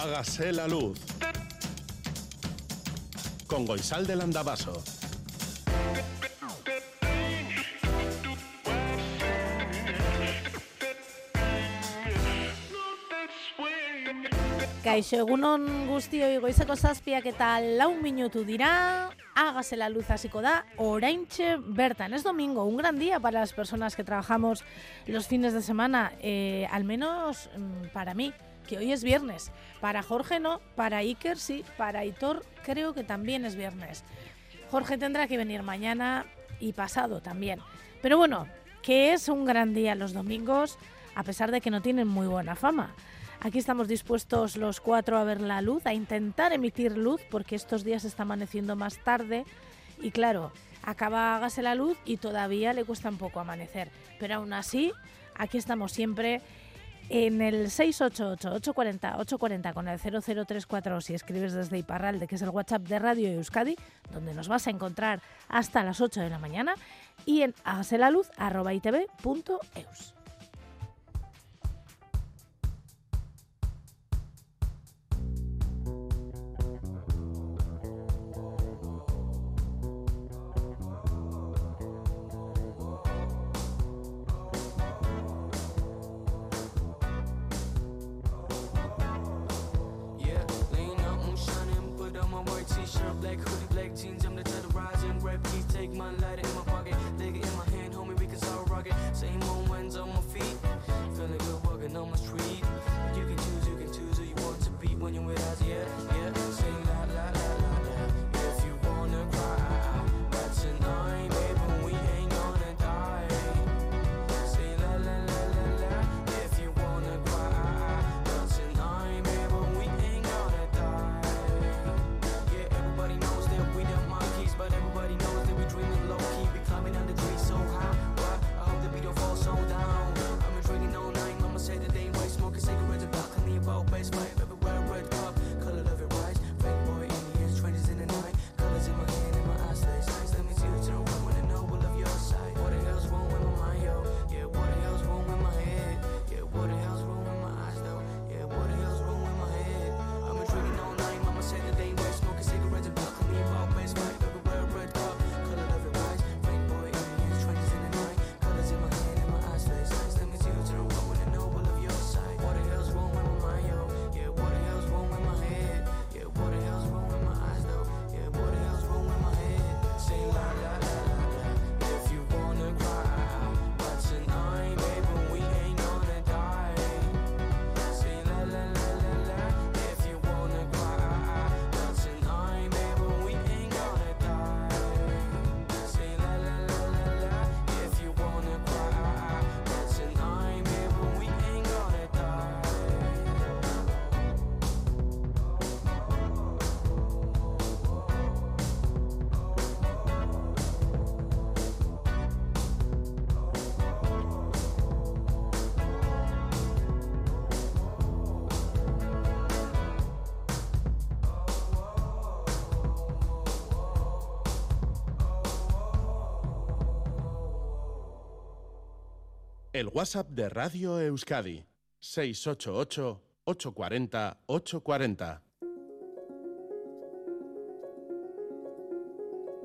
Hágase la luz. Con Goisal del Andabaso. Kaixo, egunon guztioi goizeko zazpiak eta lau minutu dira, hágase la luz hasiko da, oraintxe bertan. Es domingo, un gran día para las personas que trabajamos los fines de semana, eh, al menos mm, para mí, que hoy es viernes. Para Jorge no, para Iker sí, para Hitor creo que también es viernes. Jorge tendrá que venir mañana y pasado también. Pero bueno, que es un gran día los domingos, a pesar de que no tienen muy buena fama. Aquí estamos dispuestos los cuatro a ver la luz, a intentar emitir luz, porque estos días está amaneciendo más tarde y claro, acaba hágase la luz y todavía le cuesta un poco amanecer. Pero aún así, aquí estamos siempre en el 688-840-840 con el 00340 si escribes desde Iparralde, que es el WhatsApp de Radio Euskadi, donde nos vas a encontrar hasta las 8 de la mañana, y en hagaselaluz.itv.eus. t-shirt, black hoodie, black jeans. I'm the and rap. Please take my lighter in my pocket, it in my hand, homie. We can all rock it. Same on ones on my feet, El WhatsApp de Radio Euskadi. 688-840-840.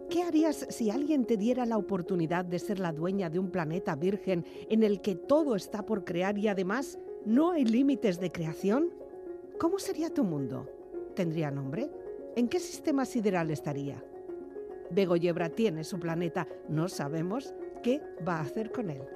¿Qué harías si alguien te diera la oportunidad de ser la dueña de un planeta virgen en el que todo está por crear y además no hay límites de creación? ¿Cómo sería tu mundo? ¿Tendría nombre? ¿En qué sistema sideral estaría? Bego Yebra tiene su planeta, no sabemos qué va a hacer con él.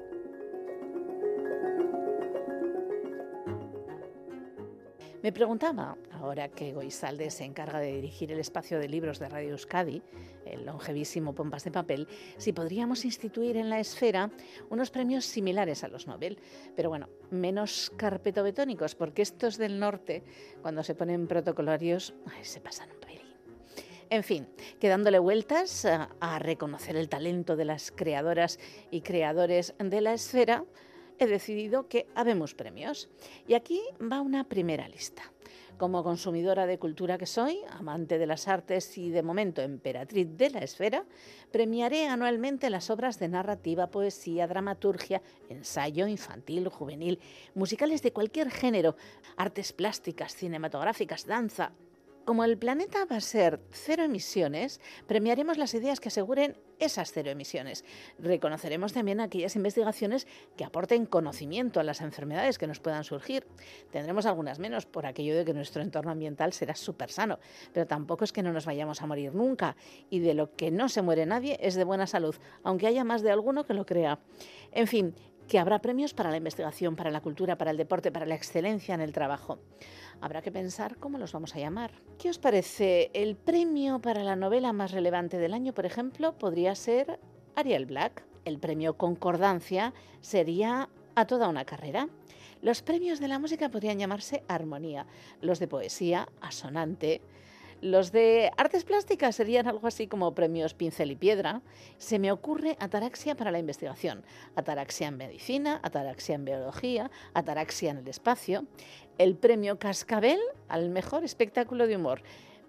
Me preguntaba, ahora que Goizalde se encarga de dirigir el espacio de libros de Radio Euskadi, el longevísimo Pompas de Papel, si podríamos instituir en la esfera unos premios similares a los Nobel, pero bueno, menos carpetobetónicos, porque estos del norte, cuando se ponen protocolarios, se pasan un pelín. En fin, que dándole vueltas a, a reconocer el talento de las creadoras y creadores de la esfera, he decidido que habemos premios. Y aquí va una primera lista. Como consumidora de cultura que soy, amante de las artes y de momento emperatriz de la esfera, premiaré anualmente las obras de narrativa, poesía, dramaturgia, ensayo infantil, juvenil, musicales de cualquier género, artes plásticas, cinematográficas, danza, como el planeta va a ser cero emisiones, premiaremos las ideas que aseguren esas cero emisiones. Reconoceremos también aquellas investigaciones que aporten conocimiento a las enfermedades que nos puedan surgir. Tendremos algunas menos por aquello de que nuestro entorno ambiental será súper sano, pero tampoco es que no nos vayamos a morir nunca. Y de lo que no se muere nadie es de buena salud, aunque haya más de alguno que lo crea. En fin, que habrá premios para la investigación, para la cultura, para el deporte, para la excelencia en el trabajo. Habrá que pensar cómo los vamos a llamar. ¿Qué os parece? El premio para la novela más relevante del año, por ejemplo, podría ser Ariel Black. El premio Concordancia sería a toda una carrera. Los premios de la música podrían llamarse Armonía, los de poesía, Asonante, los de artes plásticas serían algo así como premios pincel y piedra. Se me ocurre ataraxia para la investigación, ataraxia en medicina, ataraxia en biología, ataraxia en el espacio, el premio Cascabel al mejor espectáculo de humor,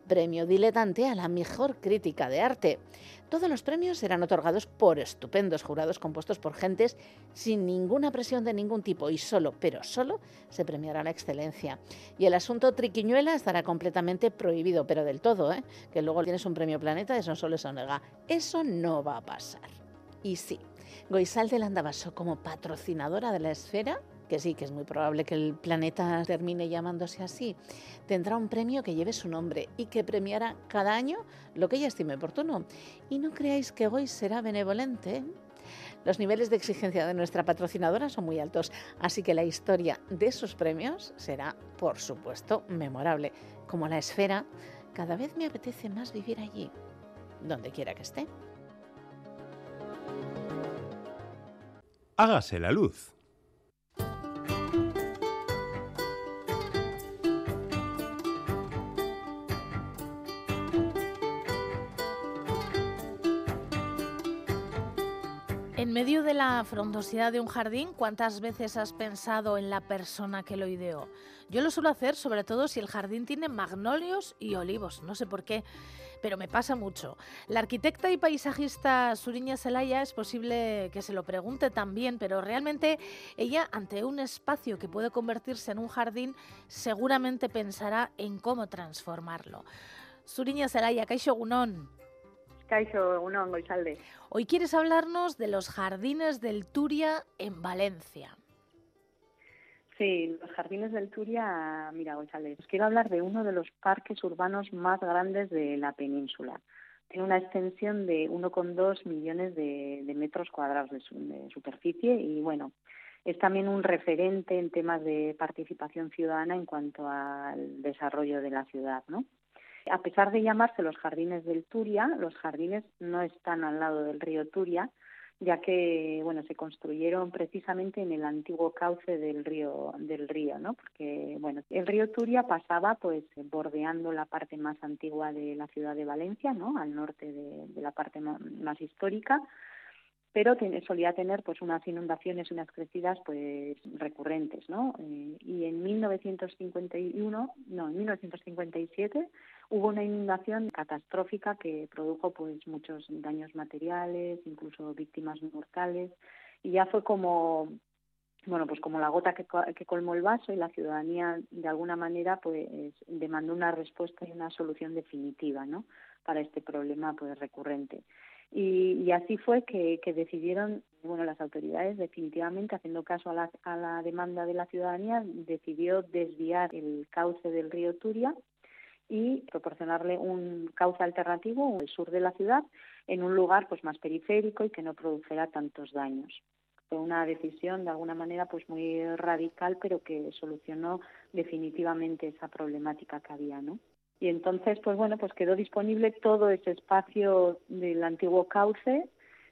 premio diletante a la mejor crítica de arte. Todos los premios serán otorgados por estupendos jurados compuestos por gentes sin ninguna presión de ningún tipo y solo, pero solo, se premiará la excelencia. Y el asunto triquiñuela estará completamente prohibido, pero del todo, ¿eh? que luego tienes un premio planeta, eso solo se nega. Eso no va a pasar. Y sí, Goizal de Landavaso como patrocinadora de la esfera que sí, que es muy probable que el planeta termine llamándose así, tendrá un premio que lleve su nombre y que premiará cada año lo que ella estime oportuno. Y no creáis que hoy será benevolente. Los niveles de exigencia de nuestra patrocinadora son muy altos, así que la historia de sus premios será, por supuesto, memorable. Como la esfera, cada vez me apetece más vivir allí, donde quiera que esté. Hágase la luz. Medio de la frondosidad de un jardín, ¿cuántas veces has pensado en la persona que lo ideó? Yo lo suelo hacer sobre todo si el jardín tiene magnolios y olivos, no sé por qué, pero me pasa mucho. La arquitecta y paisajista Suriña Zelaya es posible que se lo pregunte también, pero realmente ella ante un espacio que puede convertirse en un jardín seguramente pensará en cómo transformarlo. Suriña Zelaya, Kaixo Gunón. Goizalde. Hoy quieres hablarnos de los jardines del Turia en Valencia. Sí, los jardines del Turia, mira, González, quiero hablar de uno de los parques urbanos más grandes de la península. Tiene una extensión de 1,2 millones de, metros cuadrados de, de superficie y, bueno, es también un referente en temas de participación ciudadana en cuanto al desarrollo de la ciudad, ¿no? A pesar de llamarse los jardines del Turia, los jardines no están al lado del río Turia, ya que bueno se construyeron precisamente en el antiguo cauce del río del río no porque bueno el río Turia pasaba pues bordeando la parte más antigua de la ciudad de Valencia no al norte de, la parte más histórica pero solía tener pues unas inundaciones, unas crecidas pues recurrentes, ¿no? Eh, y en 1951, no, en 1957 hubo una inundación catastrófica que produjo pues muchos daños materiales, incluso víctimas mortales y ya fue como bueno, pues como la gota que, que colmó el vaso y la ciudadanía de alguna manera pues demandó una respuesta y una solución definitiva, ¿no? Para este problema pues recurrente. Y, así fue que, decidieron, bueno, las autoridades definitivamente, haciendo caso a la, a la demanda de la ciudadanía, decidió desviar el cauce del río Turia y proporcionarle un cauce alternativo al sur de la ciudad en un lugar pues más periférico y que no produjera tantos daños. Fue una decisión de alguna manera pues muy radical pero que solucionó definitivamente esa problemática que había, ¿no? y entonces pues bueno pues quedó disponible todo ese espacio del antiguo cauce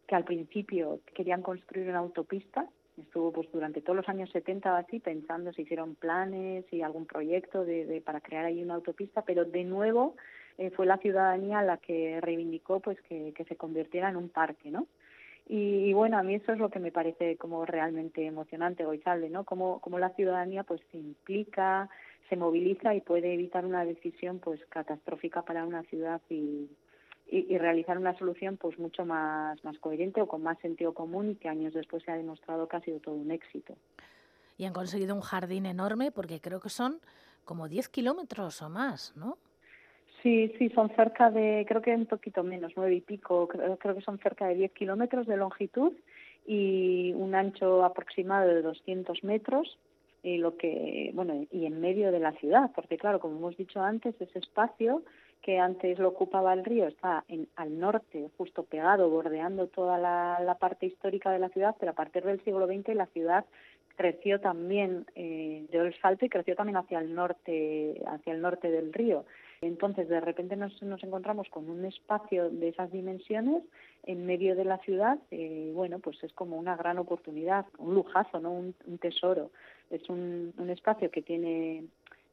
que al principio querían construir una autopista estuvo pues durante todos los años 70 así pensando se hicieron planes y algún proyecto de, para crear ahí una autopista pero de nuevo eh, fue la ciudadanía la que reivindicó pues que, que se convirtiera en un parque no Y, bueno, a mí eso es lo que me parece como realmente emocionante, Goizalde, ¿no? Como, como la ciudadanía pues se implica, se moviliza y puede evitar una decisión pues catastrófica para una ciudad y, y, realizar una solución pues mucho más, más coherente o con más sentido común y que años después se ha demostrado que ha sido todo un éxito. Y han conseguido un jardín enorme porque creo que son como 10 kilómetros o más, ¿no? Sí, sí, son cerca de, creo que un poquito menos, nueve y pico, creo, creo que son cerca de 10 kilómetros de longitud y un ancho aproximado de 200 metros y lo que bueno y en medio de la ciudad porque claro como hemos dicho antes ese espacio que antes lo ocupaba el río está en, al norte, justo pegado, bordeando toda la, parte histórica de la ciudad, pero a partir del siglo XX la ciudad creció también, eh, dio el salto y creció también hacia el norte, hacia el norte del río. Entonces, de repente nos, nos encontramos con un espacio de esas dimensiones en medio de la ciudad, eh, bueno, pues es como una gran oportunidad, un lujazo, ¿no? Un, un tesoro. Es un, un espacio que tiene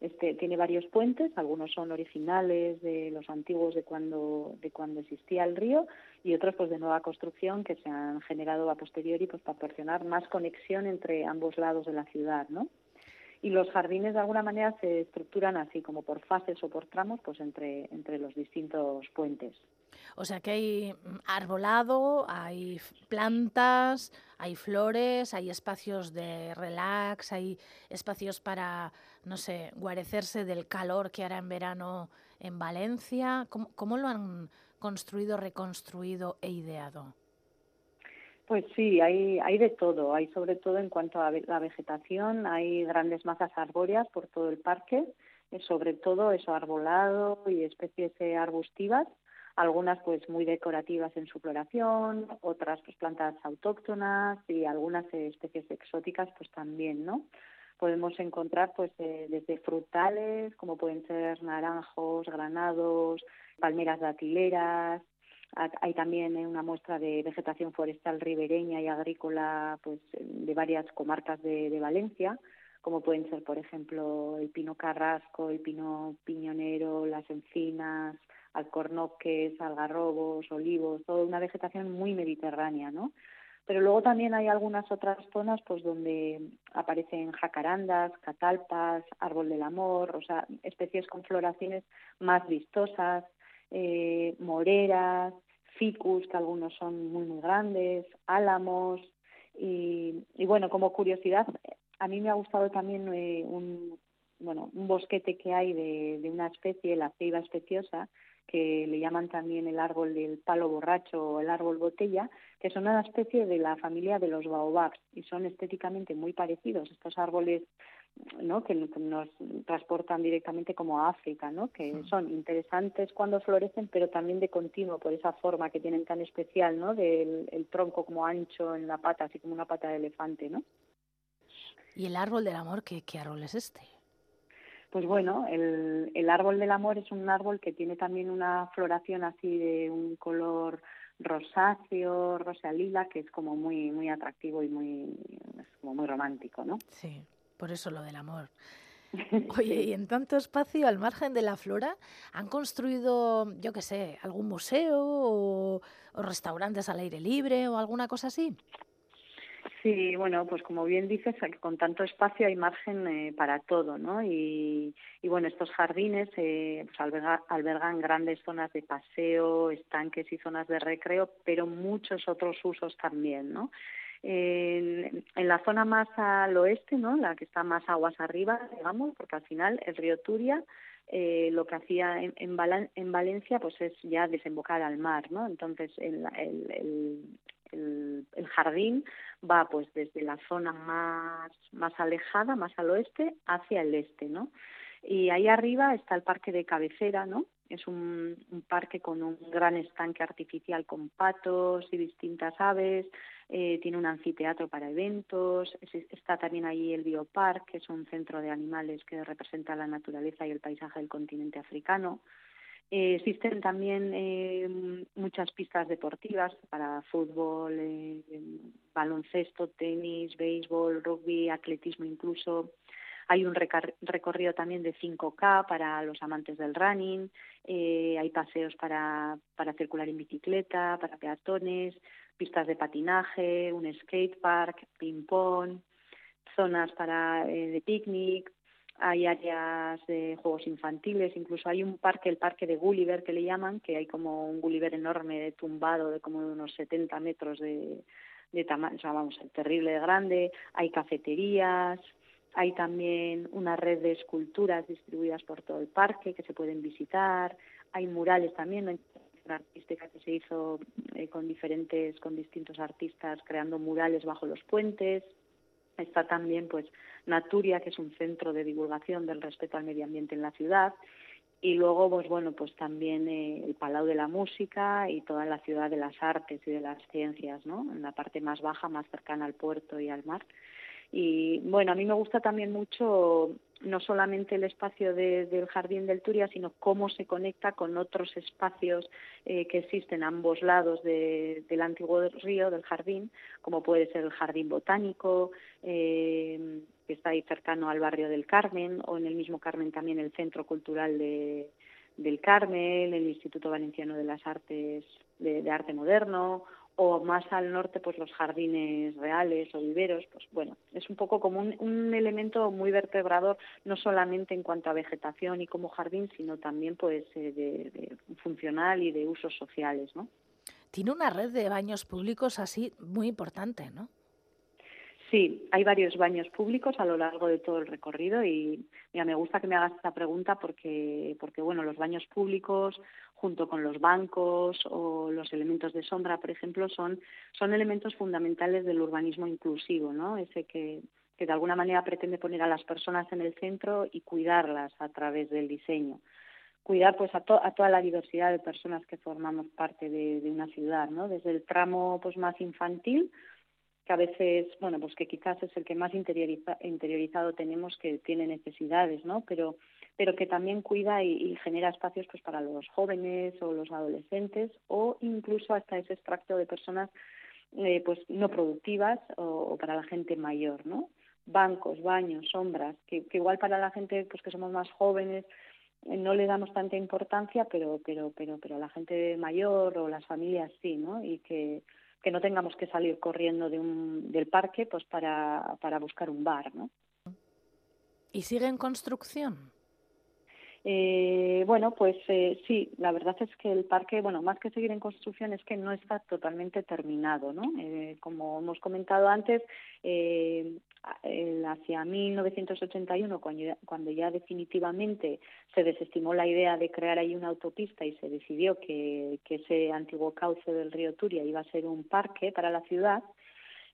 este, tiene varios puentes, algunos son originales de los antiguos de cuando, de cuando existía el río y otros pues de nueva construcción que se han generado a posteriori pues para proporcionar más conexión entre ambos lados de la ciudad, ¿no? Y los jardines de alguna manera se estructuran así como por fases o por tramos pues entre entre los distintos puentes. O sea que hay mm, arbolado hay plantas hay flores hay espacios de relax hay espacios para no sé guarecerse del calor que hará en verano en Valencia. Cómo, cómo lo han construido reconstruido e ideado pues sí, hay, hay de todo. Hay sobre todo en cuanto a la vegetación, hay grandes masas arbóreas por todo el parque, eh, sobre todo eso arbolado y especies eh, arbustivas, algunas pues muy decorativas en su floración, otras pues plantas autóctonas y algunas eh, especies exóticas pues también, ¿no? Podemos encontrar pues desde frutales como pueden ser naranjos, granados, palmeras datileras, hay también una muestra de vegetación forestal ribereña y agrícola pues, de varias comarcas de, Valencia, como pueden ser, por ejemplo, el pino carrasco, el pino piñonero, las encinas, alcornoques, algarrobos, olivos, toda una vegetación muy mediterránea, ¿no? Pero luego también hay algunas otras zonas pues donde aparecen jacarandas, catalpas, árbol del amor, o sea, especies con floraciones más vistosas, eh, moreras, ficus, que algunos son muy, muy grandes, álamos. Y, bueno, como curiosidad, a mí me ha gustado también eh, un, bueno, un bosquete que hay de, de una especie, la ceiba especiosa, que le llaman también el árbol del palo borracho o el árbol botella, que son una especie de la familia de los baobabs y son estéticamente muy parecidos. Estos árboles ¿no? que nos transportan directamente como a África, ¿no? que son interesantes cuando florecen, pero también de continuo por esa forma que tienen tan especial, ¿no? del el tronco como ancho en la pata, así como una pata de elefante. ¿no? ¿Y el árbol del amor, qué, qué árbol es este? Pues bueno, el, el árbol del amor es un árbol que tiene también una floración así de un color rosáceo, rosa lila, que es como muy muy atractivo y muy como muy romántico, ¿no? Sí por eso lo del amor. Oye, y en tanto espacio, al margen de la flora, ¿han construido, yo qué sé, algún museo o, restaurantes al aire libre o alguna cosa así? Sí, bueno, pues como bien dices, con tanto espacio hay margen eh, para todo, ¿no? Y, bueno, estos jardines eh, pues albergan grandes zonas de paseo, estanques y zonas de recreo, pero muchos otros usos también, ¿no? En, la zona más al oeste, ¿no? la que está más aguas arriba, digamos, porque al final el río Turia eh, lo que hacía en, en, Valencia pues es ya desembocar al mar, ¿no? Entonces el, el, el, el, jardín va pues desde la zona más, más alejada, más al oeste, hacia el este, ¿no? Y ahí arriba está el parque de cabecera, ¿no? Es un, parque con un gran estanque artificial con patos y distintas aves, eh, tiene un anfiteatro para eventos, está también allí el Biopark, que es un centro de animales que representa la naturaleza y el paisaje del continente africano. Eh, existen también eh, muchas pistas deportivas para fútbol, baloncesto, tenis, béisbol, rugby, atletismo incluso. Hay un recorrido también de 5K para los amantes del running, hay paseos para, para circular en bicicleta, para peatones, pistas de patinaje, un skate park, ping pong, zonas para eh, de picnic, hay áreas de juegos infantiles, incluso hay un parque, el parque de Gulliver que le llaman, que hay como un Gulliver enorme tumbado de como de unos 70 metros de, de tamaño, o sea, vamos, terrible de grande, hay cafeterías, hay también una red de esculturas distribuidas por todo el parque que se pueden visitar, hay murales también, una artística que se hizo eh, con diferentes, con distintos artistas creando murales bajo los puentes. Está también pues Naturia, que es un centro de divulgación del respeto al medio ambiente en la ciudad. Y luego, pues bueno, pues también eh, el Palau de la Música y toda la ciudad de las artes y de las ciencias, ¿no? En la parte más baja, más cercana al puerto y al mar. Y bueno, a mí me gusta también mucho no solamente el espacio del Jardín del Turia, sino cómo se conecta con otros espacios eh, que existen a ambos lados del antiguo río, del jardín, como puede ser el Jardín Botánico, eh, que está ahí cercano al barrio del Carmen, o en el mismo Carmen también el Centro Cultural de, del Carmen, el Instituto Valenciano de las Artes de Arte Moderno, o más al norte pues los jardines reales o viveros pues bueno es un poco como un, elemento muy vertebrador no solamente en cuanto a vegetación y como jardín sino también pues eh, de, funcional y de usos sociales no tiene una red de baños públicos así muy importante no Sí, hay varios baños públicos a lo largo de todo el recorrido y mira, me gusta que me hagas esta pregunta porque, porque bueno, los baños públicos junto con los bancos o los elementos de sombra, por ejemplo, son, son elementos fundamentales del urbanismo inclusivo, ¿no? Ese que, que de alguna manera pretende poner a las personas en el centro y cuidarlas a través del diseño. Cuidar pues a, a toda la diversidad de personas que formamos parte de, de una ciudad, ¿no? Desde el tramo pues más infantil que a veces, bueno, pues que quizás es el que más interiorizado tenemos que tiene necesidades, ¿no? Pero, pero que también cuida y, genera espacios pues para los jóvenes o los adolescentes o incluso hasta ese extracto de personas eh, pues no productivas o, para la gente mayor, ¿no? Bancos, baños, sombras, que, que igual para la gente pues que somos más jóvenes eh, no le damos tanta importancia, pero, pero, pero, pero la gente mayor o las familias sí, ¿no? Y que que no tengamos que salir corriendo de un, del parque pues para, para buscar un bar, ¿no? ¿Y sigue en construcción? Eh, bueno, pues eh, sí, la verdad es que el parque, bueno, más que seguir en construcción es que no está totalmente terminado, ¿no? Eh, como hemos comentado antes, eh, hacia 1981, cuando ya, definitivamente se desestimó la idea de crear ahí una autopista y se decidió que, ese antiguo cauce del río Turia iba a ser un parque para la ciudad,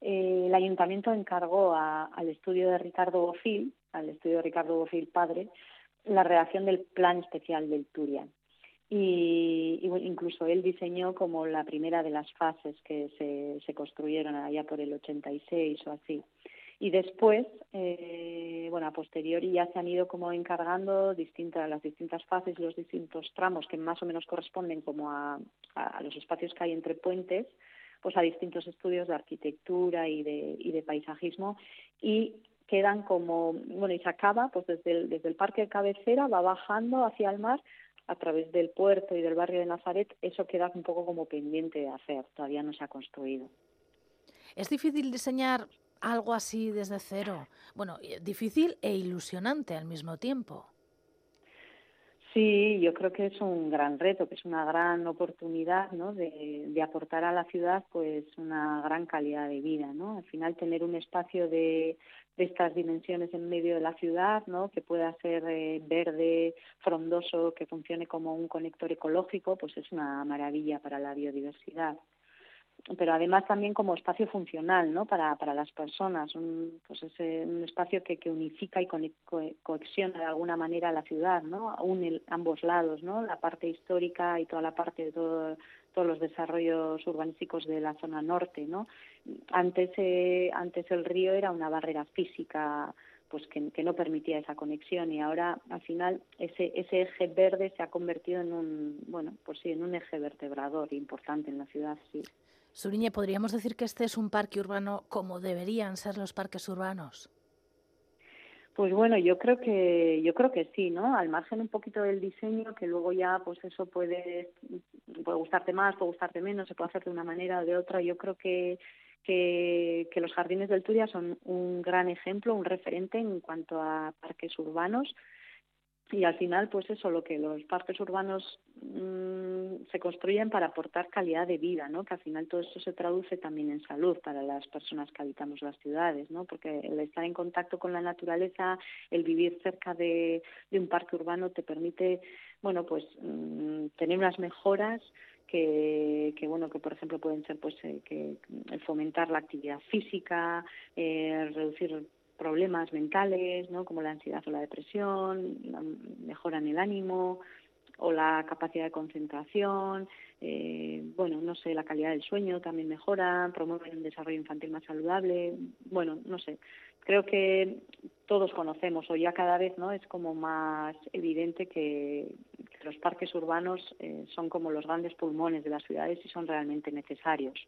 el ayuntamiento encargó al estudio de Ricardo Bofil, al estudio de Ricardo Bofil padre, la redacción del plan especial del Turian. Y, incluso él diseñó como la primera de las fases que se, se construyeron allá por el 86 o así. Y después, eh, bueno, a posteriori ya se han ido como encargando distintas, las distintas fases los distintos tramos que más o menos corresponden como a, a los espacios que hay entre puentes, pues a distintos estudios de arquitectura y de, y de paisajismo y quedan como, bueno, y se acaba, pues desde el, desde el parque de cabecera va bajando hacia el mar a través del puerto y del barrio de Nazaret, eso queda un poco como pendiente de hacer, todavía no se ha construido. Es difícil diseñar algo así desde cero. Bueno, difícil e ilusionante al mismo tiempo. Sí, yo creo que es un gran reto, que es una gran oportunidad, ¿no? De, de, aportar a la ciudad, pues, una gran calidad de vida, ¿no? Al final tener un espacio de, de estas dimensiones en medio de la ciudad, ¿no? Que pueda ser eh, verde, frondoso, que funcione como un conector ecológico, pues es una maravilla para la biodiversidad pero además también como espacio funcional ¿no? para, para las personas, un, pues es un espacio que, que unifica y cohesiona de alguna manera la ciudad, ¿no? une ambos lados, ¿no? la parte histórica y toda la parte de todo, todos los desarrollos urbanísticos de la zona norte. ¿no? Antes, eh, antes el río era una barrera física pues que, que, no permitía esa conexión y ahora al final ese, ese eje verde se ha convertido en un bueno pues sí en un eje vertebrador importante en la ciudad sí Suriñe, ¿podríamos decir que este es un parque urbano como deberían ser los parques urbanos? Pues bueno, yo creo que yo creo que sí, ¿no? Al margen un poquito del diseño, que luego ya pues eso puede puede gustarte más, puede gustarte menos, se puede hacer de una manera o de otra. Yo creo que que, que los jardines del Turia son un gran ejemplo, un referente en cuanto a parques urbanos y al final pues eso lo que los parques urbanos mmm, se construyen para aportar calidad de vida no que al final todo esto se traduce también en salud para las personas que habitamos las ciudades no porque el estar en contacto con la naturaleza el vivir cerca de, de un parque urbano te permite bueno pues mmm, tener unas mejoras que, que, bueno que por ejemplo pueden ser pues eh, que el fomentar la actividad física eh, reducir problemas mentales, ¿no? como la ansiedad o la depresión, la, mejoran el ánimo o la capacidad de concentración, eh, bueno, no sé, la calidad del sueño también mejora, promueven un desarrollo infantil más saludable, bueno, no sé, creo que todos conocemos o ya cada vez no es como más evidente que, que los parques urbanos eh, son como los grandes pulmones de las ciudades y son realmente necesarios.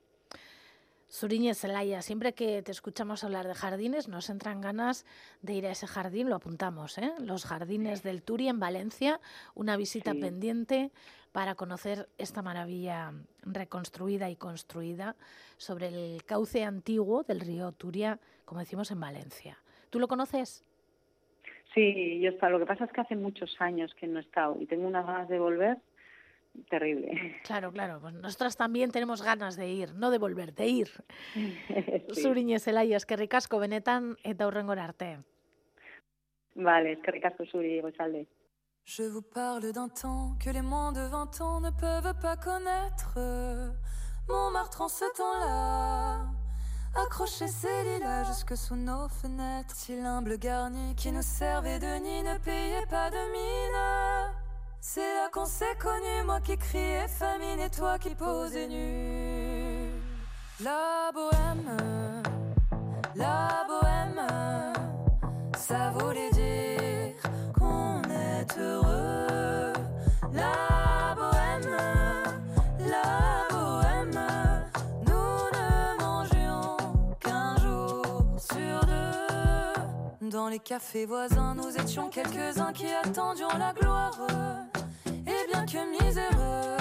Suriñe Zelaya, siempre que te escuchamos hablar de jardines, nos entran ganas de ir a ese jardín, lo apuntamos, ¿eh? Los jardines del Turi en Valencia, una visita sí. pendiente para conocer esta maravilla reconstruida y construida sobre el cauce antiguo del río Turia, como decimos en Valencia. ¿Tú lo conoces? Sí, yo está. Lo que pasa es que hace muchos años que no he estado y tengo unas ganas de volver terrible. Claro, claro. Pues nosotras también tenemos ganas de ir, no de volver, de ir. sí. Zuriñe zelai eskerrik asko benetan eta hurrengora arte. Vale, eskerrik asko zuri, gozalde. Je vous parle d'un temps que les moins de 20 ans ne peuvent pas connaître. Montmartre en ce temps-là, accrochait ses lilas jusque sous nos fenêtres. Si l'humble garni qui nous servait de nid ne payait pas de mine. C'est là qu'on s'est connus, moi qui criais famine et toi qui posais nu. La bohème, la bohème, ça voulait dire qu'on est heureux. La bohème, la bohème, nous ne mangions qu'un jour sur deux. Dans les cafés voisins, nous étions quelques-uns qui attendions la gloire que miséreux.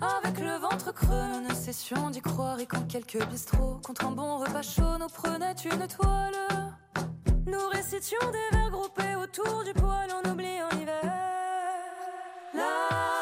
Avec le ventre creux, nous ne cessions d'y croire. Et quand quelques bistrots, contre un bon repas chaud, nous prenaient une toile, nous récitions des vers groupés autour du poêle en oubliant l'hiver. La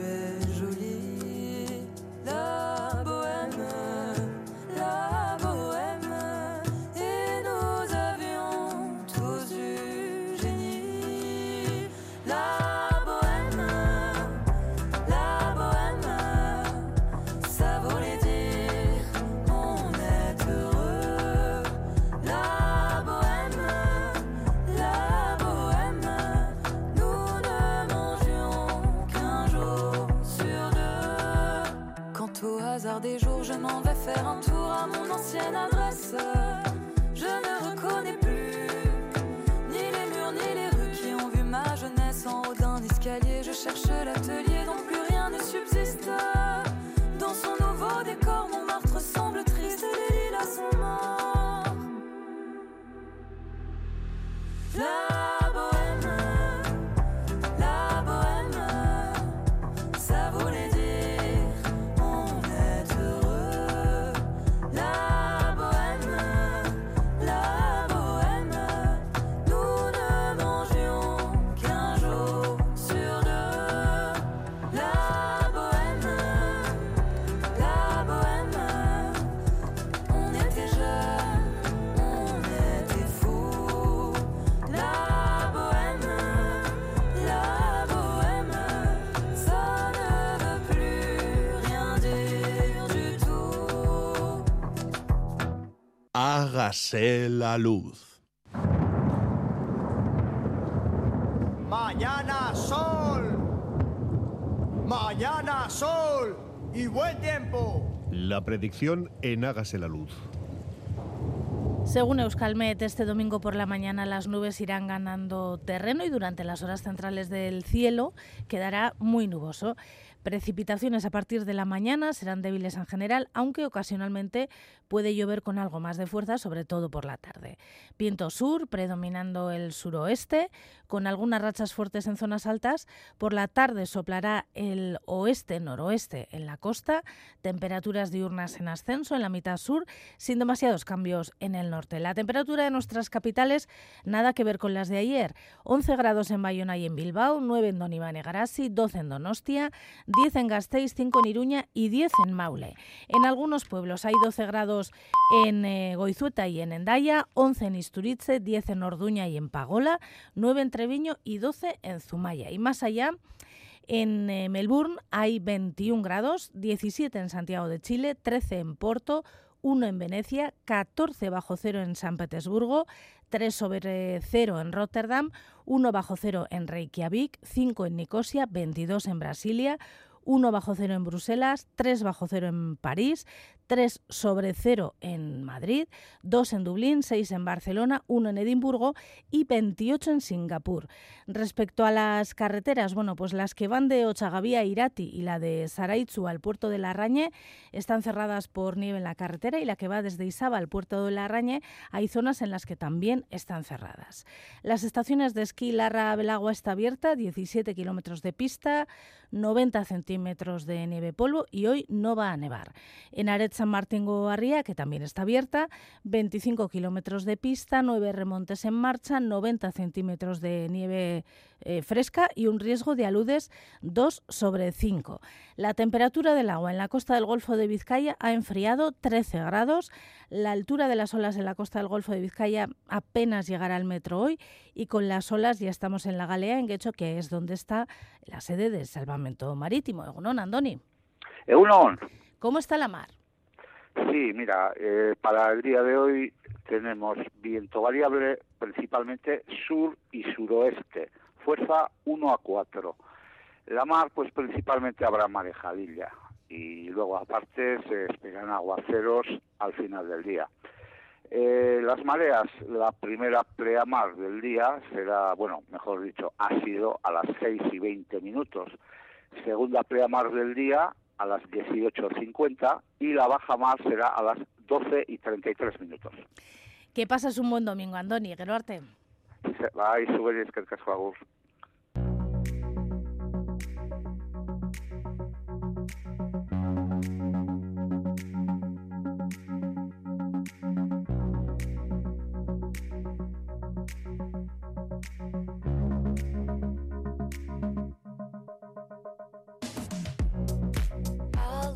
another Hágase la luz. Mañana sol. Mañana sol. Y buen tiempo. La predicción en Hágase la luz. Según Euskalmet, este domingo por la mañana las nubes irán ganando terreno y durante las horas centrales del cielo quedará muy nuboso. Precipitaciones a partir de la mañana serán débiles en general, aunque ocasionalmente puede llover con algo más de fuerza, sobre todo por la tarde. Viento sur, predominando el suroeste, con algunas rachas fuertes en zonas altas. Por la tarde soplará el oeste-noroeste en la costa, temperaturas diurnas en ascenso en la mitad sur, sin demasiados cambios en el norte. La temperatura de nuestras capitales, nada que ver con las de ayer. 11 grados en Bayona y en Bilbao, 9 en Donibane y Garasi, 12 en Donostia, 10 en Gasteiz, 5 en Iruña y 10 en Maule. En algunos pueblos hay 12 grados en eh, Goizueta y en Endaya, 11 en Isturize, 10 en Orduña y en Pagola, 9 en Treviño y 12 en Zumaya. Y más allá, en eh, Melbourne hay 21 grados, 17 en Santiago de Chile, 13 en Porto, 1 en Venecia, 14 bajo cero en San Petersburgo, 3 sobre cero en Rotterdam, 1 bajo cero en Reykjavik, 5 en Nicosia, 22 en Brasilia, 1 bajo cero en Bruselas, 3 bajo cero en París, 3 sobre cero en Madrid, 2 en Dublín, 6 en Barcelona, 1 en Edimburgo y 28 en Singapur. Respecto a las carreteras, bueno, pues las que van de Ochagavía a Irati y la de Saraitzu al puerto de Larrañe están cerradas por nieve en la carretera y la que va desde Isaba al puerto de Larrañe hay zonas en las que también están cerradas. Las estaciones de esquí Larra Belagua está abierta, 17 kilómetros de pista, 90 centímetros de nieve polvo y hoy no va a nevar. En Aret San Martín Goarría, que también está abierta, 25 kilómetros de pista, 9 remontes en marcha, 90 centímetros de nieve eh, fresca y un riesgo de aludes 2 sobre 5. La temperatura del agua en la costa del Golfo de Vizcaya ha enfriado 13 grados. La altura de las olas en la costa del Golfo de Vizcaya apenas llegará al metro hoy y con las olas ya estamos en la Galea, en Guecho, que es donde está la sede del salvamento marítimo. Egunon, Andoni. Egunon. ¿Cómo está la mar? Sí, mira, eh, para el día de hoy tenemos viento variable, principalmente sur y suroeste, fuerza 1 a 4. La mar, pues principalmente habrá marejadilla y luego aparte se esperan aguaceros al final del día. Eh, las mareas, la primera pleamar del día será, bueno, mejor dicho, ha sido a las 6 y 20 minutos. Segunda pleamar del día a las 18.50 y la baja mar será a las 12 y 33 minutos. Que pases un buen domingo, Andoni, Geroarte. Bai, zuberi eskerrik asko agur.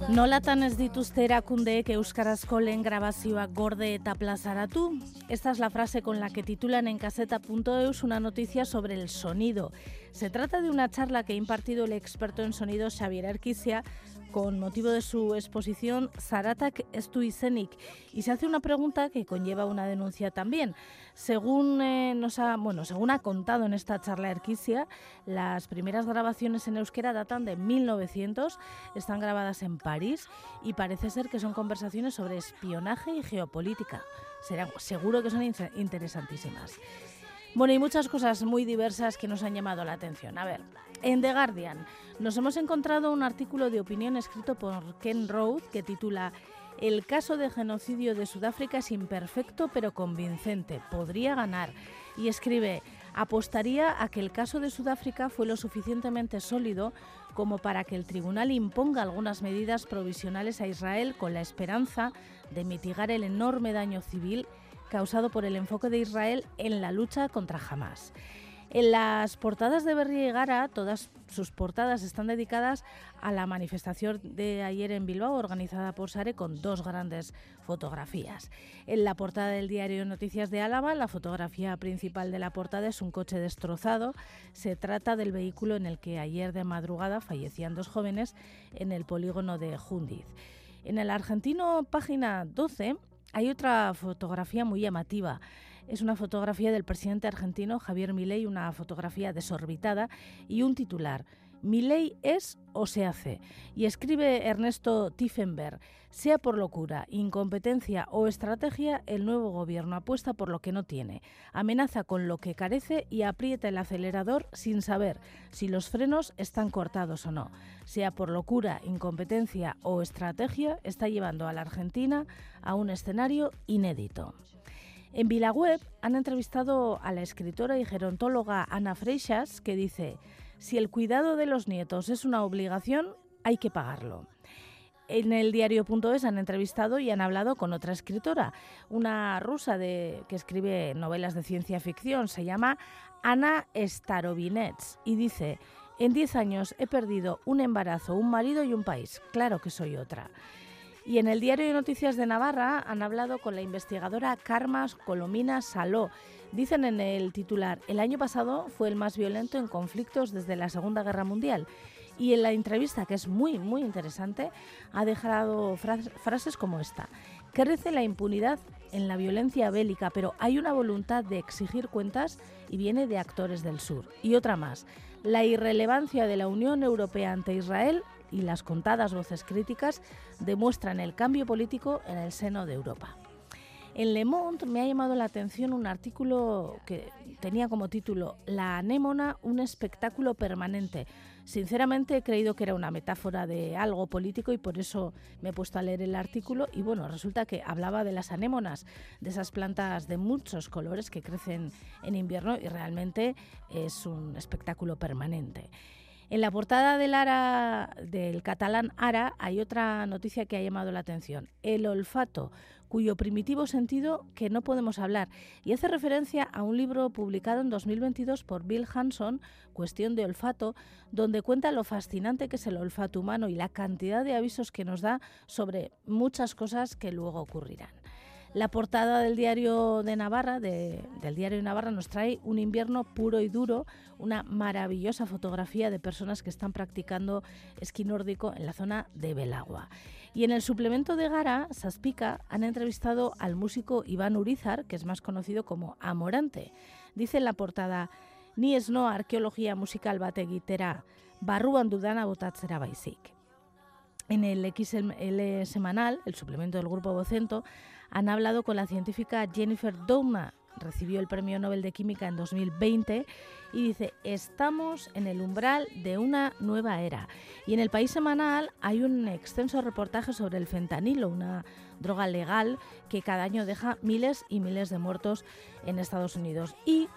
Nolatan ez dituzte erakundeek euskarazko lehen grabazioak gorde eta plazaratu? Esta es la frase con la que titulan en caseta.eus una noticia sobre el sonido. Se trata de una charla que ha impartido el experto en sonido Xavier Arquicia con motivo de su exposición Zaratak Estu Izenik y se hace una pregunta que conlleva una denuncia también. Según eh, nos ha, bueno, según ha contado en esta charla Erquisia, las primeras grabaciones en euskera datan de 1900, están grabadas en París y parece ser que son conversaciones sobre espionaje y geopolítica. Será, seguro que son interesantísimas. Bueno, y muchas cosas muy diversas que nos han llamado la atención. A ver, en The Guardian nos hemos encontrado un artículo de opinión escrito por Ken Road que titula El caso de genocidio de Sudáfrica es imperfecto pero convincente. Podría ganar. Y escribe, apostaría a que el caso de Sudáfrica fue lo suficientemente sólido como para que el tribunal imponga algunas medidas provisionales a Israel con la esperanza de mitigar el enorme daño civil causado por el enfoque de Israel en la lucha contra Hamas. En las portadas de Berry y Gara, todas sus portadas están dedicadas a la manifestación de ayer en Bilbao, organizada por Sare, con dos grandes fotografías. En la portada del diario Noticias de Álava, la fotografía principal de la portada es un coche destrozado. Se trata del vehículo en el que ayer de madrugada fallecían dos jóvenes en el polígono de Jundiz. En el argentino, página 12, hay otra fotografía muy llamativa. Es una fotografía del presidente argentino Javier Milei, una fotografía desorbitada y un titular. Mi ley es o se hace. Y escribe Ernesto Tiefenberg, sea por locura, incompetencia o estrategia, el nuevo gobierno apuesta por lo que no tiene, amenaza con lo que carece y aprieta el acelerador sin saber si los frenos están cortados o no. Sea por locura, incompetencia o estrategia, está llevando a la Argentina a un escenario inédito. En Vilaweb han entrevistado a la escritora y gerontóloga Ana Freixas, que dice si el cuidado de los nietos es una obligación, hay que pagarlo. En el diario.es han entrevistado y han hablado con otra escritora, una rusa que escribe novelas de ciencia ficción, se llama Ana Starovinets y dice, en 10 años he perdido un embarazo, un marido y un país, claro que soy otra. Y en el diario de Noticias de Navarra han hablado con la investigadora Carmas Colomina Saló. Dicen en el titular, el año pasado fue el más violento en conflictos desde la Segunda Guerra Mundial. Y en la entrevista, que es muy, muy interesante, ha dejado frases como esta. Crece la impunidad en la violencia bélica, pero hay una voluntad de exigir cuentas y viene de actores del sur. Y otra más, la irrelevancia de la Unión Europea ante Israel y las contadas voces críticas demuestran el cambio político en el seno de Europa. En Le Monde me ha llamado la atención un artículo que tenía como título La anémona, un espectáculo permanente. Sinceramente he creído que era una metáfora de algo político y por eso me he puesto a leer el artículo y bueno, resulta que hablaba de las anémonas, de esas plantas de muchos colores que crecen en invierno y realmente es un espectáculo permanente. En la portada del, Ara, del catalán Ara hay otra noticia que ha llamado la atención. El olfato, cuyo primitivo sentido que no podemos hablar, y hace referencia a un libro publicado en 2022 por Bill Hanson, Cuestión de olfato, donde cuenta lo fascinante que es el olfato humano y la cantidad de avisos que nos da sobre muchas cosas que luego ocurrirán. La portada del diario de Navarra, del diario de Navarra, nos trae un invierno puro y duro, una maravillosa fotografía de personas que están practicando esquí nórdico en la zona de Belagua. Y en el suplemento de Gara, Saspica, han entrevistado al músico Iván Urizar, que es más conocido como Amorante. Dice en la portada, ni es no arqueología musical bate egitera, barruan dudana botatzera baizik. En el XL semanal, el suplemento del grupo Vocento, han hablado con la científica Jennifer Doudna, recibió el Premio Nobel de Química en 2020 y dice, estamos en el umbral de una nueva era. Y en el País Semanal hay un extenso reportaje sobre el fentanilo, una droga legal que cada año deja miles y miles de muertos en Estados Unidos. Y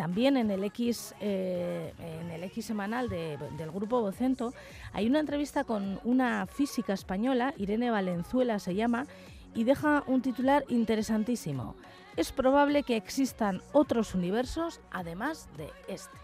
también en el X, eh, en el X semanal del grupo Vocento hay una entrevista con una física española, Irene Valenzuela se llama, y deja un titular interesantísimo. Es probable que existan otros universos además de este.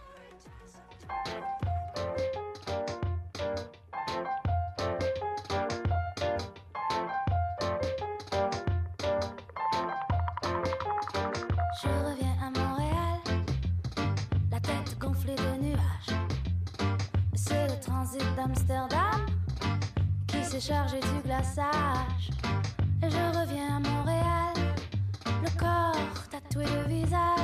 C'est le transit d'Amsterdam qui s'est chargé du glaçage. Je reviens à Montréal, le corps tatoué de visage.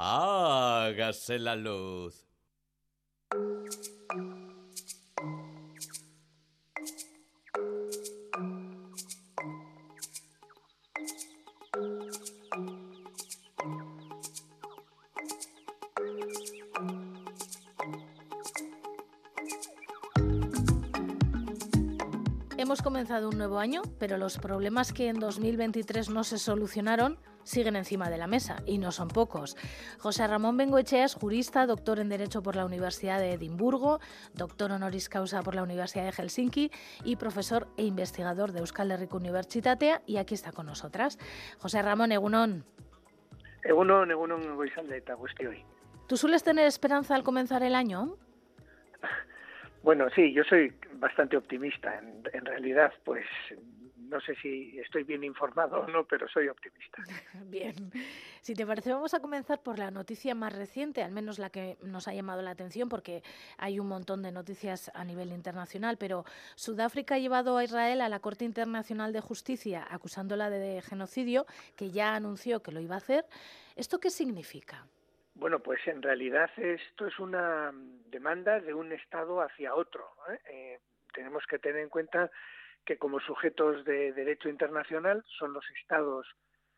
Hágase la luz. Hemos comenzado un nuevo año, pero los problemas que en 2023 no se solucionaron siguen encima de la mesa y no son pocos. José Ramón Bengoechea es jurista, doctor en Derecho por la Universidad de Edimburgo, doctor honoris causa por la Universidad de Helsinki y profesor e investigador de Euskal Herriko Universitatea y aquí está con nosotras. José Ramón Egunon. Egunon, Egunon hoy. ¿Tú sueles tener esperanza al comenzar el año? Bueno, sí, yo soy bastante optimista. En, en, realidad, pues no sé si estoy bien informado o no, pero soy optimista. Bien. Si te parece, vamos a comenzar por la noticia más reciente, al menos la que nos ha llamado la atención, porque hay un montón de noticias a nivel internacional, pero Sudáfrica ha llevado a Israel a la Corte Internacional de Justicia acusándola de genocidio, que ya anunció que lo iba a hacer. ¿Esto qué significa? Bueno, pues en realidad esto es una demanda de un Estado hacia otro. ¿eh? Eh, tenemos que tener en cuenta que como sujetos de derecho internacional son los Estados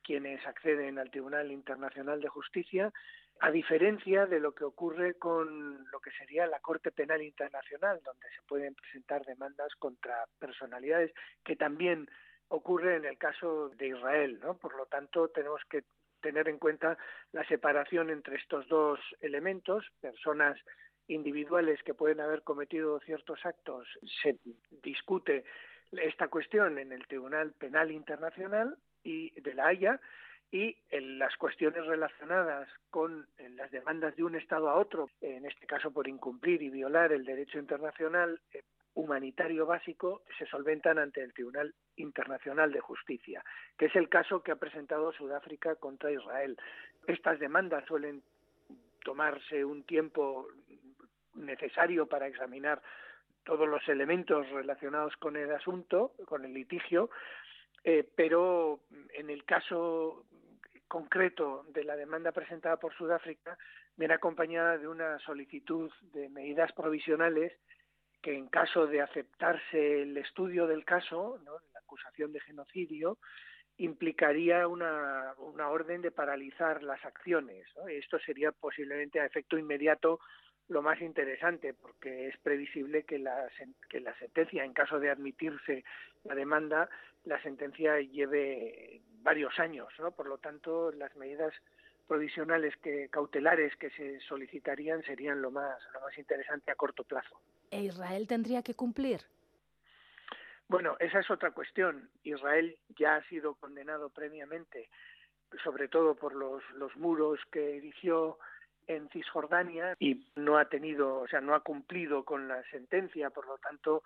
quienes acceden al Tribunal Internacional de Justicia, a diferencia de lo que ocurre con lo que sería la Corte Penal Internacional, donde se pueden presentar demandas contra personalidades, que también ocurre en el caso de Israel, ¿no? Por lo tanto, tenemos que tener en cuenta la separación entre estos dos elementos, personas individuales que pueden haber cometido ciertos actos, se discute esta cuestión en el Tribunal Penal Internacional y de la Haya y en las cuestiones relacionadas con las demandas de un Estado a otro, en este caso por incumplir y violar el derecho internacional, eh, humanitario básico se solventan ante el Tribunal Internacional de Justicia, que es el caso que ha presentado Sudáfrica contra Israel. Estas demandas suelen tomarse un tiempo necesario para examinar todos los elementos relacionados con el asunto, con el litigio, eh, pero en el caso concreto de la demanda presentada por Sudáfrica viene acompañada de una solicitud de medidas provisionales que en caso de aceptarse el estudio del caso, la acusación de genocidio, implicaría una, orden de paralizar las acciones. Esto sería posiblemente a efecto inmediato lo más interesante, porque es previsible que la, que la sentencia, en caso de admitirse la demanda, la sentencia lleve varios años. ¿no? Por lo tanto, las medidas provisionales que cautelares que se solicitarían serían lo más lo más interesante a corto plazo. ¿E Israel tendría que cumplir? Bueno, esa es otra cuestión. Israel ya ha sido condenado previamente, sobre todo por los, los muros que erigió en Cisjordania y no ha tenido, o sea, no ha cumplido con la sentencia, por lo tanto,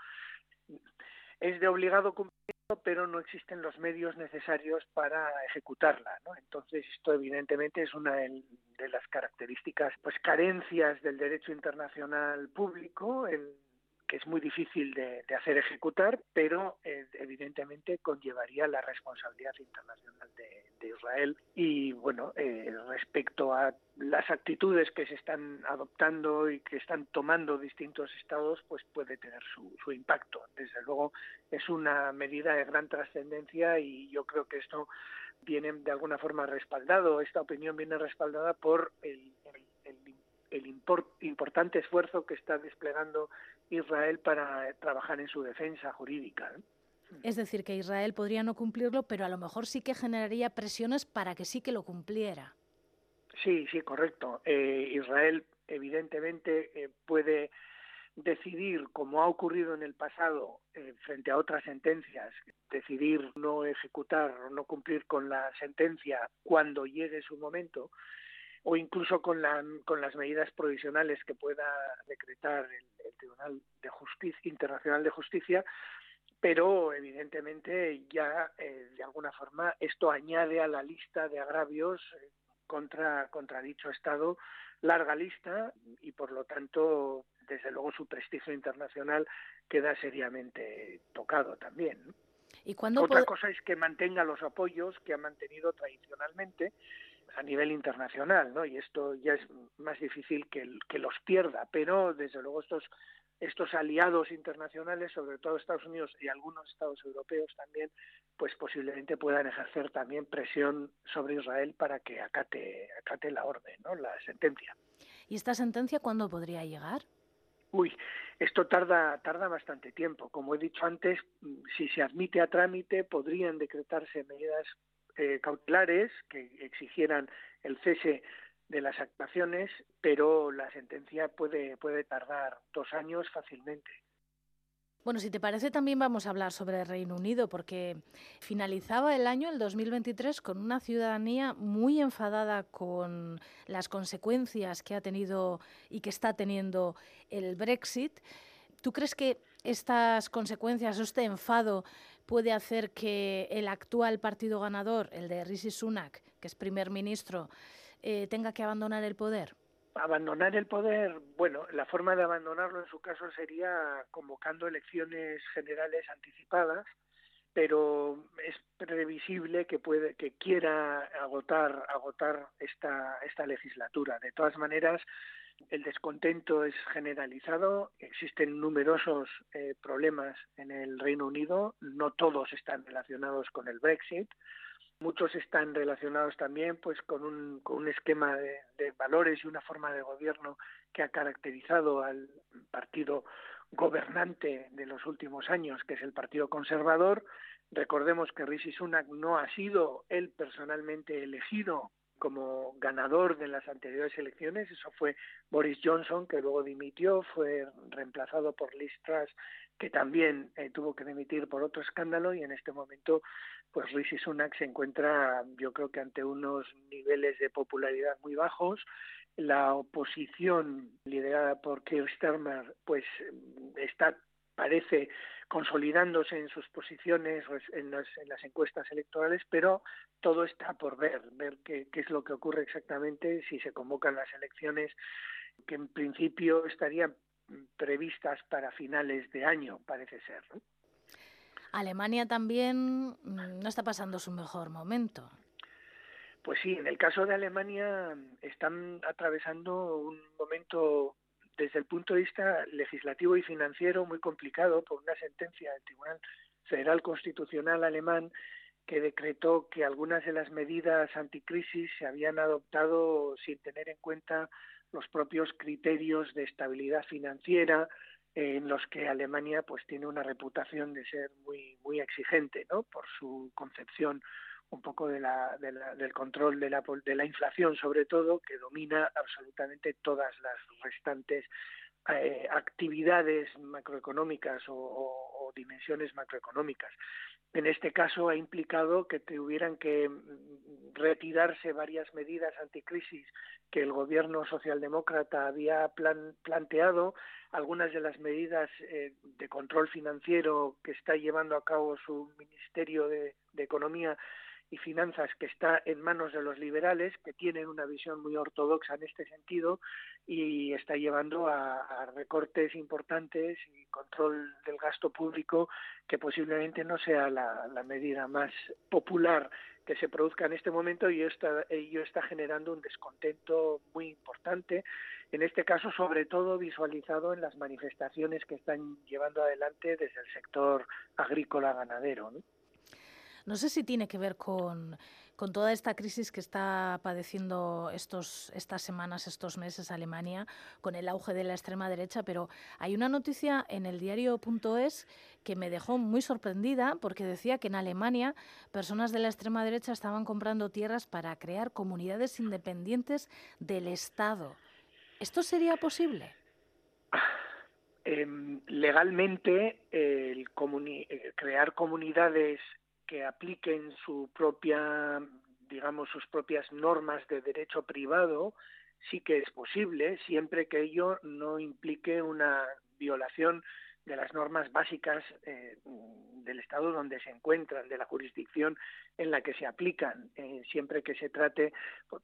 es de obligado cumplimiento, pero no existen los medios necesarios para ejecutarla, ¿no? Entonces, esto evidentemente es una de las características, pues carencias del derecho internacional público que es muy difícil de, hacer ejecutar, pero eh, evidentemente conllevaría la responsabilidad internacional de, Israel. Y bueno, eh, respecto a las actitudes que se están adoptando y que están tomando distintos estados, pues puede tener su, su impacto. Desde luego es una medida de gran trascendencia y yo creo que esto viene de alguna forma respaldado, esta opinión viene respaldada por el, el, el el import, importante esfuerzo que está desplegando Israel para trabajar en su defensa jurídica. ¿eh? Es decir, que Israel podría no cumplirlo, pero a lo mejor sí que generaría presiones para que sí que lo cumpliera. Sí, sí, correcto. Eh, Israel evidentemente eh, puede decidir, como ha ocurrido en el pasado eh, frente a otras sentencias, decidir no ejecutar o no cumplir con la sentencia cuando llegue su momento, o incluso con, la, con las medidas provisionales que pueda decretar el, el Tribunal de Justicia Internacional de Justicia, pero evidentemente ya eh, de alguna forma esto añade a la lista de agravios eh, contra contra dicho Estado larga lista y por lo tanto desde luego su prestigio internacional queda seriamente tocado también. ¿no? ¿Y cuándo Otra cosa es que mantenga los apoyos que ha mantenido tradicionalmente a nivel internacional, ¿no? Y esto ya es más difícil que, que los pierda, pero desde luego estos estos aliados internacionales, sobre todo Estados Unidos y algunos estados europeos también, pues posiblemente puedan ejercer también presión sobre Israel para que acate, acate la orden, ¿no? la sentencia. ¿Y esta sentencia cuándo podría llegar? Uy, esto tarda, tarda bastante tiempo. Como he dicho antes, si se admite a trámite, podrían decretarse medidas eh, cautelares que exigieran el cese de las actuaciones, pero la sentencia puede, puede tardar dos años fácilmente. Bueno, si te parece, también vamos a hablar sobre el Reino Unido, porque finalizaba el año, el 2023, con una ciudadanía muy enfadada con las consecuencias que ha tenido y que está teniendo el Brexit. ¿Tú crees que estas consecuencias, este enfado, puede hacer que el actual partido ganador, el de Rishi Sunak, que es primer ministro, eh, tenga que abandonar el poder? Abandonar el poder, bueno, la forma de abandonarlo en su caso sería convocando elecciones generales anticipadas, pero es previsible que puede que quiera agotar agotar esta esta legislatura. De todas maneras, el descontento es generalizado, existen numerosos eh, problemas en el Reino Unido, no todos están relacionados con el Brexit, Muchos están relacionados también pues con un, con un esquema de, de valores y una forma de gobierno que ha caracterizado al partido gobernante de los últimos años, que es el Partido Conservador. Recordemos que Rishi Sunak no ha sido él personalmente elegido como ganador de las anteriores elecciones, eso fue Boris Johnson, que luego dimitió, fue reemplazado por Liz Truss que también eh, tuvo que demitir por otro escándalo y en este momento pues Rishi Sunak se encuentra yo creo que ante unos niveles de popularidad muy bajos. La oposición liderada por Keir Starmer pues está parece consolidándose en sus posiciones en las, en las encuestas electorales, pero todo está por ver, ver qué, qué es lo que ocurre exactamente si se convocan las elecciones que en principio estarían previstas para finales de año, parece ser. Alemania también mm, no está pasando su mejor momento. Pues sí, en el caso de Alemania están atravesando un momento desde el punto de vista legislativo y financiero muy complicado por una sentencia del Tribunal Federal Constitucional alemán que decretó que algunas de las medidas anticrisis se habían adoptado sin tener en cuenta los propios criterios de estabilidad financiera en los que Alemania pues tiene una reputación de ser muy muy exigente no por su concepción un poco del control de la, de la inflación sobre todo que domina absolutamente todas las restantes eh, actividades macroeconómicas o, dimensiones macroeconómicas. En este caso ha implicado que tuvieran que mm, retirarse varias medidas anticrisis que el gobierno socialdemócrata había planteado, algunas de las medidas eh, de control financiero que está llevando a cabo su Ministerio de Economía y finanzas que está en manos de los liberales, que tienen una visión muy ortodoxa en este sentido y está llevando a, recortes importantes y control del gasto público que posiblemente no sea la, medida más popular que se produzca en este momento y está, ello está generando un descontento muy importante, en este caso sobre todo visualizado en las manifestaciones que están llevando adelante desde el sector agrícola ganadero. ¿no? No sé si tiene que ver con, toda esta crisis que está padeciendo estos, estas semanas, estos meses Alemania, con el auge de la extrema derecha, pero hay una noticia en el diario.es que me dejó muy sorprendida porque decía que en Alemania personas de la extrema derecha estaban comprando tierras para crear comunidades independientes del Estado. ¿Esto sería posible? Em, legalmente, el eh, crear comunidades que apliquen su propia, digamos, sus propias normas de derecho privado, sí que es posible, siempre que ello no implique una violación de las normas básicas eh, del Estado donde se encuentran, de la jurisdicción en la que se aplican, eh, siempre que se trate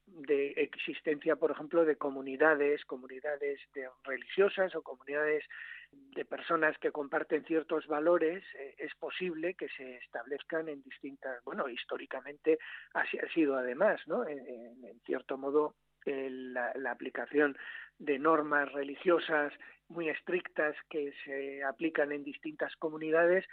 de existencia, por ejemplo, de comunidades, comunidades de religiosas o comunidades de personas que comparten ciertos valores, eh, es posible que se establezcan en distintas, bueno, históricamente así ha sido además, ¿no? En, cierto modo, la, aplicación de normas religiosas muy estrictas que se aplican en distintas comunidades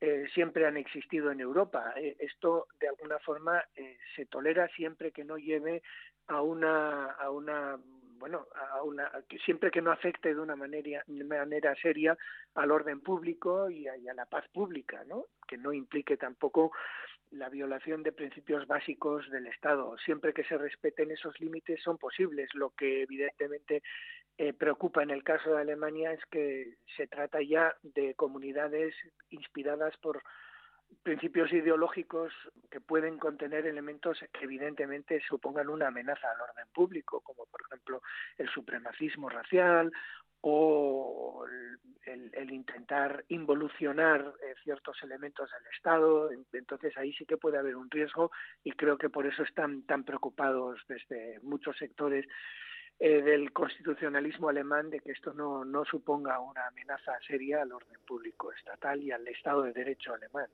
eh, siempre han existido en Europa. Eh, esto, de alguna forma, eh, se tolera siempre que no lleve a una, a una bueno, a una, siempre que no afecte de una manera, manera seria al orden público y a, y a, la paz pública, ¿no? Que no implique tampoco la violación de principios básicos del Estado. Siempre que se respeten esos límites son posibles. Lo que evidentemente eh, preocupa en el caso de Alemania es que se trata ya de comunidades inspiradas por principios ideológicos que pueden contener elementos que evidentemente supongan una amenaza al orden público, como por ejemplo el supremacismo racial o el, intentar involucionar eh, ciertos elementos del Estado. Entonces ahí sí que puede haber un riesgo y creo que por eso están tan preocupados desde muchos sectores eh, del constitucionalismo alemán de que esto no, no suponga una amenaza seria al orden público estatal y al Estado de Derecho alemán.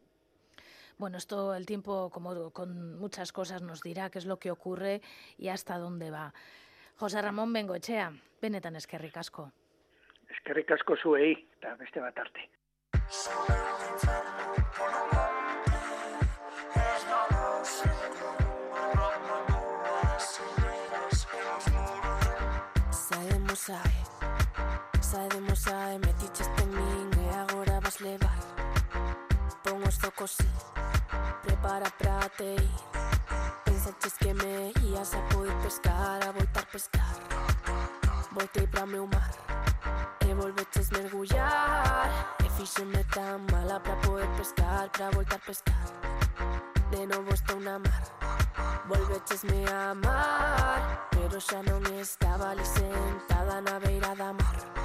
Bueno, esto el tiempo, como con muchas cosas, nos dirá qué es lo que ocurre y hasta dónde va. José Ramón Bengoechea, benetan eskerrik asko. Eskerrik asko zuei, eta beste bat arte. Sai, sai de mosai, metiches min e agora vas levar Pon os focos si, prepara pra te ir Pensaches que me ias a poder pescar, a voltar pescar. Voltei pra meu mar e volveches mergullar E fixeme tan mala pra poder pescar, pra voltar pescar. De novo estou na mar Volvechesme a amar. Pero xa non estaba ali sentada na beira da mar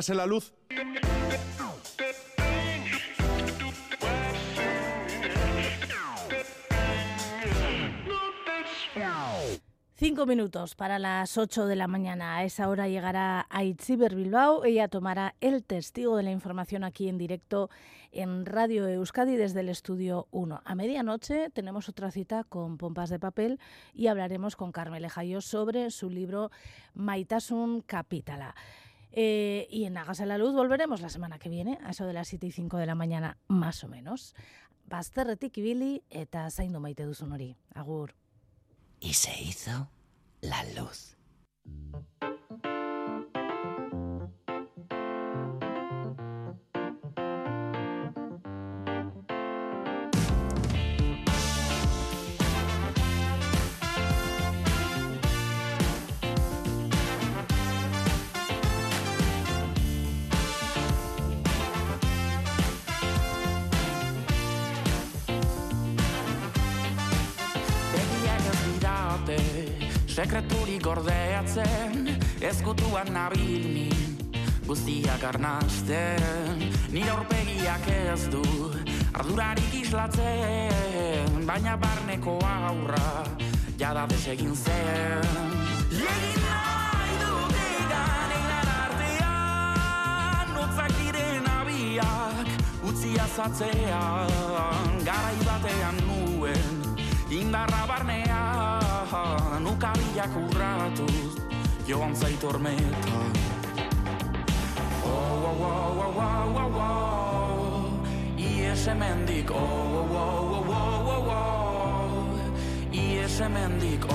Hágase la luz. Cinco minutos para las ocho de la mañana. A esa hora llegará a Itziber Bilbao. Ella tomará el testigo de la información aquí en directo en Radio Euskadi desde el estudio 1. A medianoche tenemos otra cita con Pompas de Papel y hablaremos con Carmele Jayos sobre su libro Maitasun Capitala. Eh, y en Hágase la Luz volveremos la semana que viene, a eso de las 7 y 5 de la mañana, más o menos. Bazterretik ibili eta zaindu maite duzun hori. Agur. y se hizo la luz. Sekreturik gordeatzen ezkutuan nabilnin guztiak arnasten nire aurpegiak ez du ardurarik islatzen baina barneko aurra jada desegin zen. Egin nahi dut egan einan artean Notzak diren abiak utzi azatzean Garai batean nuen indarra barnean Ukabilak urratuz joan zaitormeta Oh, oh, oh, oh, oh, oh, oh Ies hemendik, oh, oh, oh, oh, oh, oh, oh Ies hemendik, oh, oh,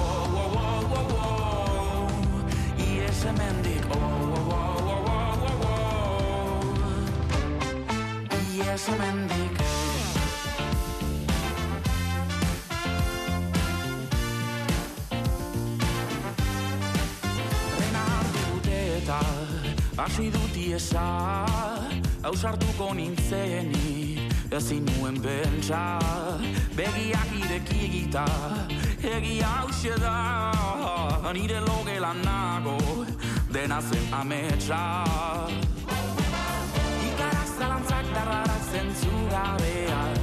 oh, oh, oh, oh, oh Ies hemendik, oh, oh, oh, oh, oh, oh, oh Ies hemendik hasi dut iesa Hausartuko nintzenik ezin nuen bentsa Begiak irekigita egia hause da Nire logelan nago dena zen ametsa. Ikaraz zalantzak darrarak zentzura behar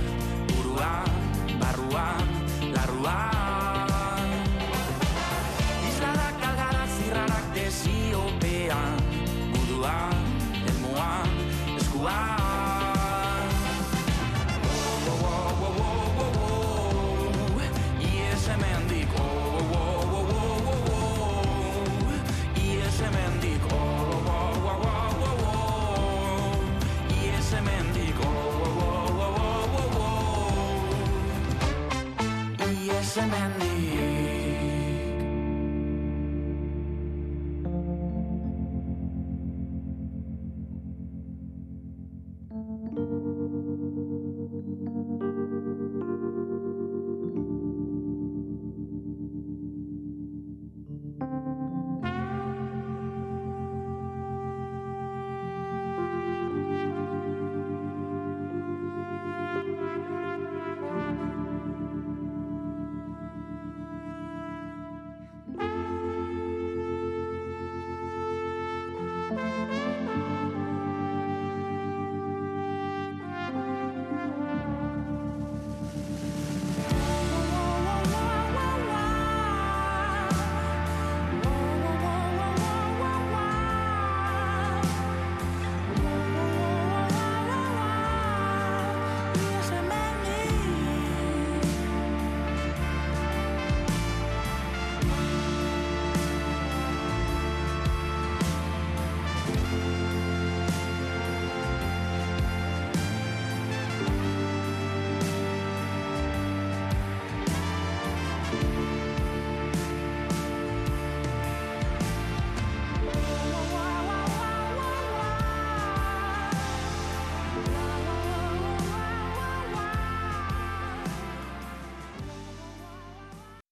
Buruan, barruan, larruan et moi, est-ce